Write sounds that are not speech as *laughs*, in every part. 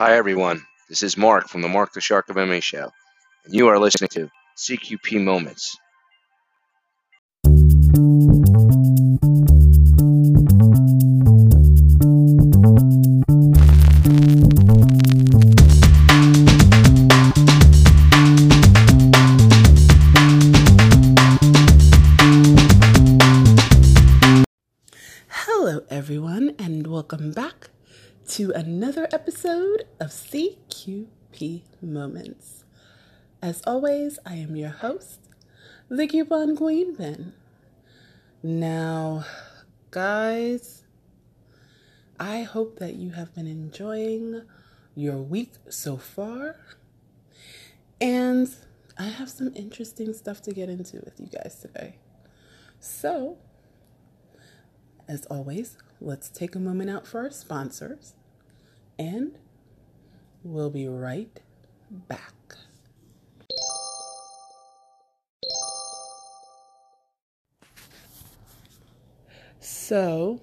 Hi, everyone. This is Mark from the Mark the Shark of MMA show, and you are listening to CQP Moments. Hello, everyone, and welcome back to another episode of CQP Moments. As always, I am your host, the Coupon Queen Pin. Now, guys, I hope that you have been enjoying your week so far, and I have some interesting stuff to get into with you guys today. So, as always, let's take a moment out for our sponsors and we'll be right back. So,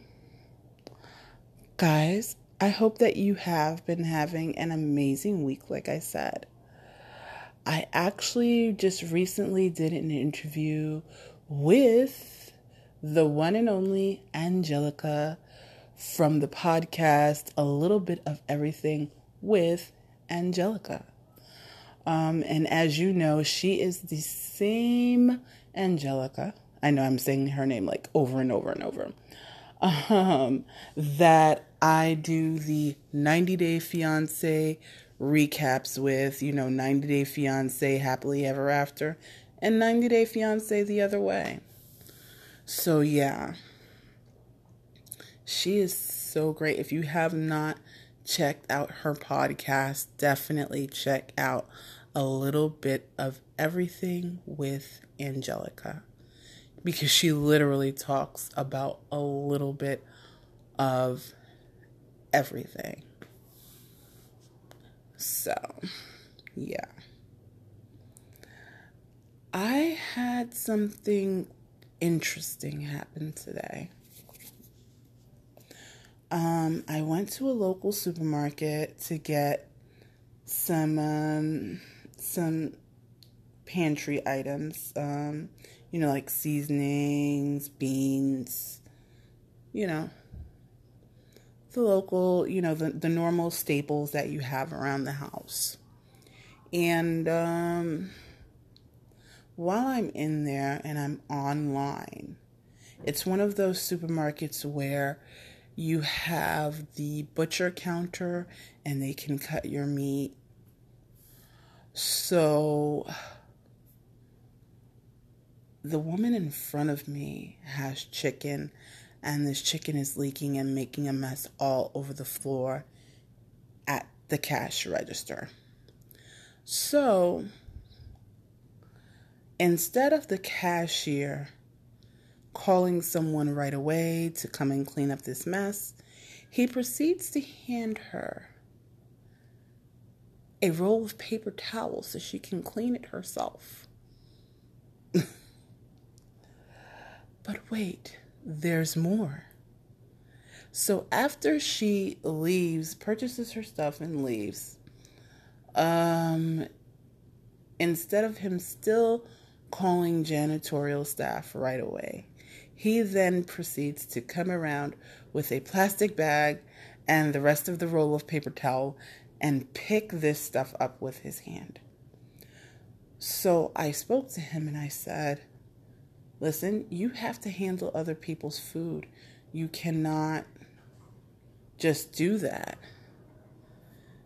guys, I hope that you have been having an amazing week, like I said. I actually just recently did an interview with the one and only Angelica from the podcast A Little Bit of Everything with Angelica. Um, and as you know, she is the same Angelica. I know I'm saying her name like over and over and over. Um, that I do the 90 Day Fiance recaps with, you know, 90 Day Fiance Happily Ever After and 90 Day Fiance the other way. So, yeah. She is so great. If you have not checked out her podcast, definitely check out a little bit of everything with Angelica because she literally talks about a little bit of everything. So, yeah. I had something interesting happen today. Um, I went to a local supermarket to get some um, some pantry items. Um, you know, like seasonings, beans. You know, the local, you know, the the normal staples that you have around the house. And um, while I'm in there and I'm online, it's one of those supermarkets where you have the butcher counter and they can cut your meat. So the woman in front of me has chicken and this chicken is leaking and making a mess all over the floor at the cash register. So instead of the cashier calling someone right away to come and clean up this mess, he proceeds to hand her a roll of paper towels so she can clean it herself. *laughs* but wait, there's more. So after she leaves, purchases her stuff and leaves, um, instead of him still calling janitorial staff right away, he then proceeds to come around with a plastic bag and the rest of the roll of paper towel and pick this stuff up with his hand. So I spoke to him and I said, Listen, you have to handle other people's food. You cannot just do that.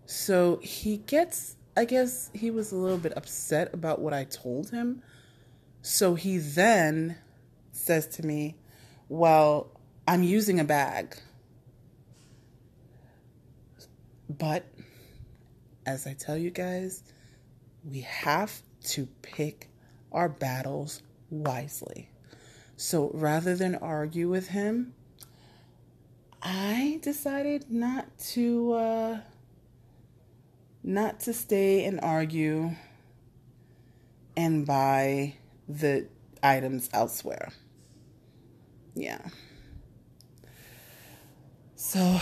So he gets, I guess he was a little bit upset about what I told him. So he then says to me, Well, I'm using a bag. But as I tell you guys, we have to pick our battles wisely. So rather than argue with him, I decided not to uh, not to stay and argue and buy the items elsewhere yeah. So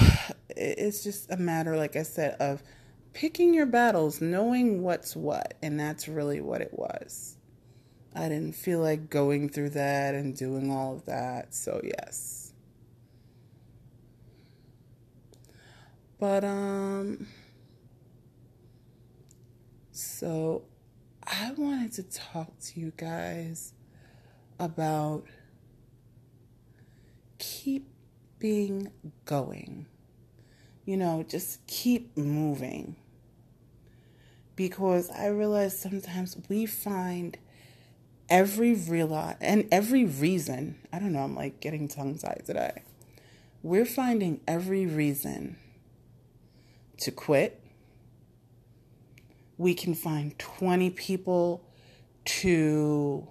it's just a matter, like I said, of picking your battles, knowing what's what. And that's really what it was. I didn't feel like going through that and doing all of that. So, yes. But, um, so I wanted to talk to you guys about keeping going. You know, just keep moving. Because I realize sometimes we find every real and every reason. I don't know, I'm like getting tongue tied today. We're finding every reason to quit. We can find 20 people to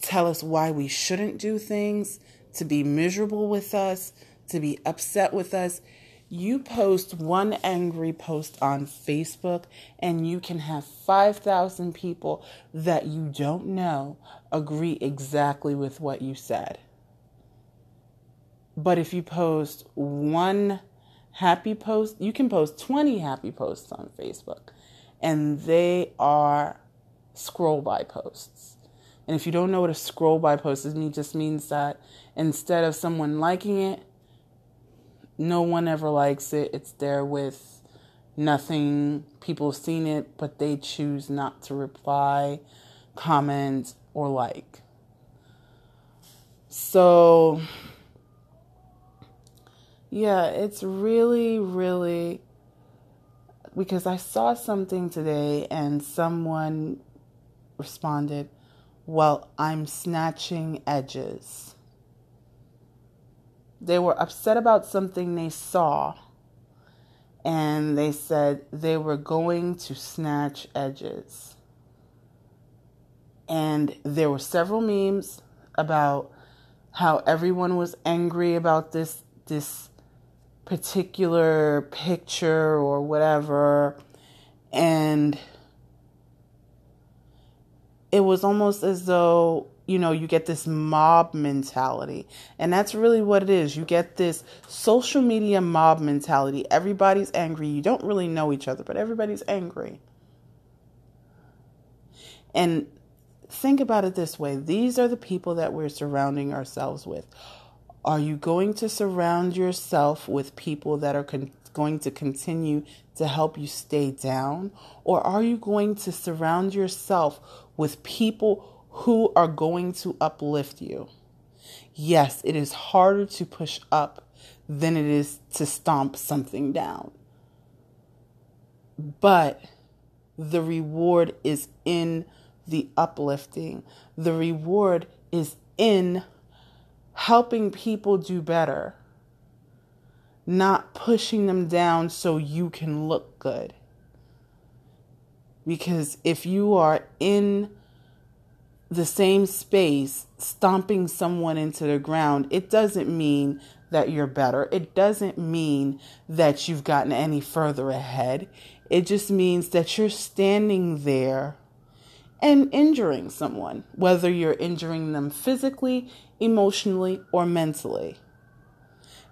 tell us why we shouldn't do things, to be miserable with us, to be upset with us. You post one angry post on Facebook, and you can have 5,000 people that you don't know agree exactly with what you said. But if you post one happy post, you can post 20 happy posts on Facebook, and they are scroll by posts. And if you don't know what a scroll by post is, it just means that instead of someone liking it, no one ever likes it. It's there with nothing. People have seen it, but they choose not to reply, comment, or like. So, yeah, it's really, really because I saw something today and someone responded, Well, I'm snatching edges. They were upset about something they saw and they said they were going to snatch edges. And there were several memes about how everyone was angry about this this particular picture or whatever and it was almost as though you know you get this mob mentality. And that's really what it is. You get this social media mob mentality. Everybody's angry. You don't really know each other but everybody's angry. And think about it this way. These are the people that we're surrounding ourselves with. Are you going to surround yourself with people that are con- going to continue to help you stay down? Or are you going to surround yourself with people who are going to uplift you? Yes, it is harder to push up than it is to stomp something down. But the reward is in the uplifting, the reward is in helping people do better, not pushing them down so you can look good. Because if you are in the same space, stomping someone into the ground, it doesn't mean that you're better. It doesn't mean that you've gotten any further ahead. It just means that you're standing there and injuring someone, whether you're injuring them physically, emotionally, or mentally.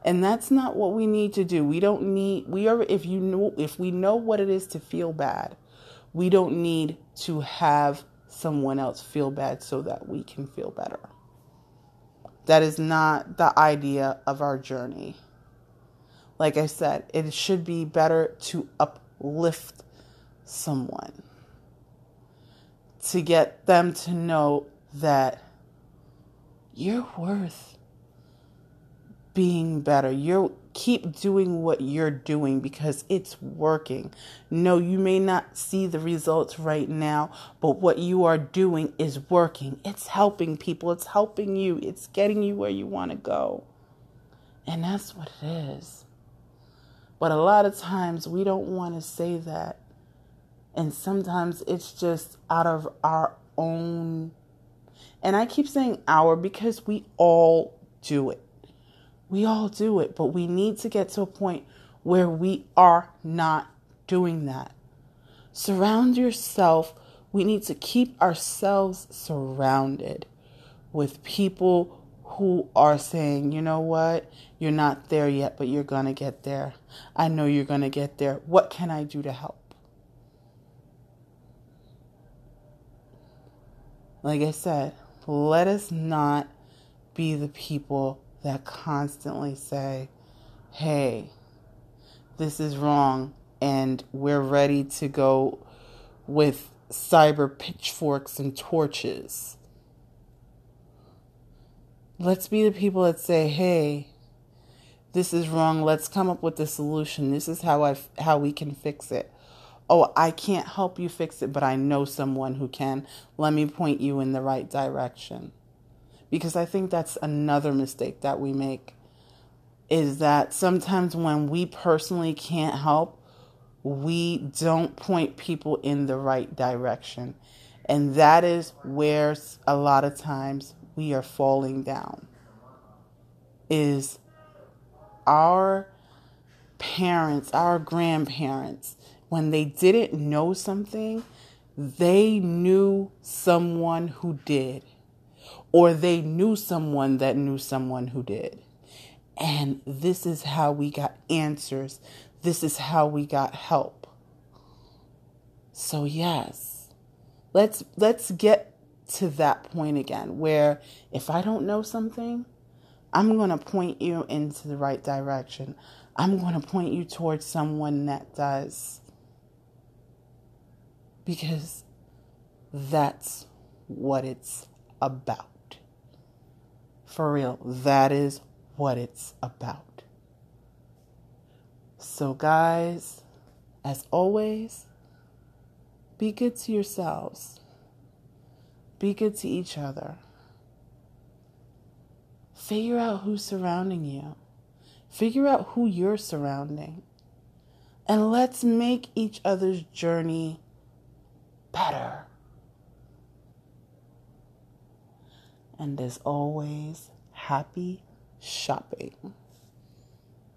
And that's not what we need to do. We don't need we are if you know if we know what it is to feel bad, we don't need to have someone else feel bad so that we can feel better. That is not the idea of our journey. Like I said, it should be better to uplift someone to get them to know that you're worth being better. You keep doing what you're doing because it's working. No, you may not see the results right now, but what you are doing is working. It's helping people, it's helping you, it's getting you where you want to go. And that's what it is. But a lot of times we don't want to say that and sometimes it's just out of our own. And I keep saying our because we all do it. We all do it, but we need to get to a point where we are not doing that. Surround yourself. We need to keep ourselves surrounded with people who are saying, you know what, you're not there yet, but you're going to get there. I know you're going to get there. What can I do to help? Like I said, let us not be the people that constantly say, hey, this is wrong, and we're ready to go with cyber pitchforks and torches. Let's be the people that say, "Hey, this is wrong. Let's come up with a solution. This is how I how we can fix it." Oh, I can't help you fix it, but I know someone who can. Let me point you in the right direction. Because I think that's another mistake that we make is that sometimes when we personally can't help, we don't point people in the right direction. And that is where a lot of times we are falling down is our parents, our grandparents, when they didn't know something, they knew someone who did, or they knew someone that knew someone who did. And this is how we got answers. This is how we got help. So yes. Let's let's get to that point again where if I don't know something, I'm going to point you into the right direction. I'm going to point you towards someone that does. Because that's what it's about. For real, that is what it's about. So, guys, as always, be good to yourselves. Be good to each other. Figure out who's surrounding you. Figure out who you're surrounding. And let's make each other's journey better. And as always, happy shopping.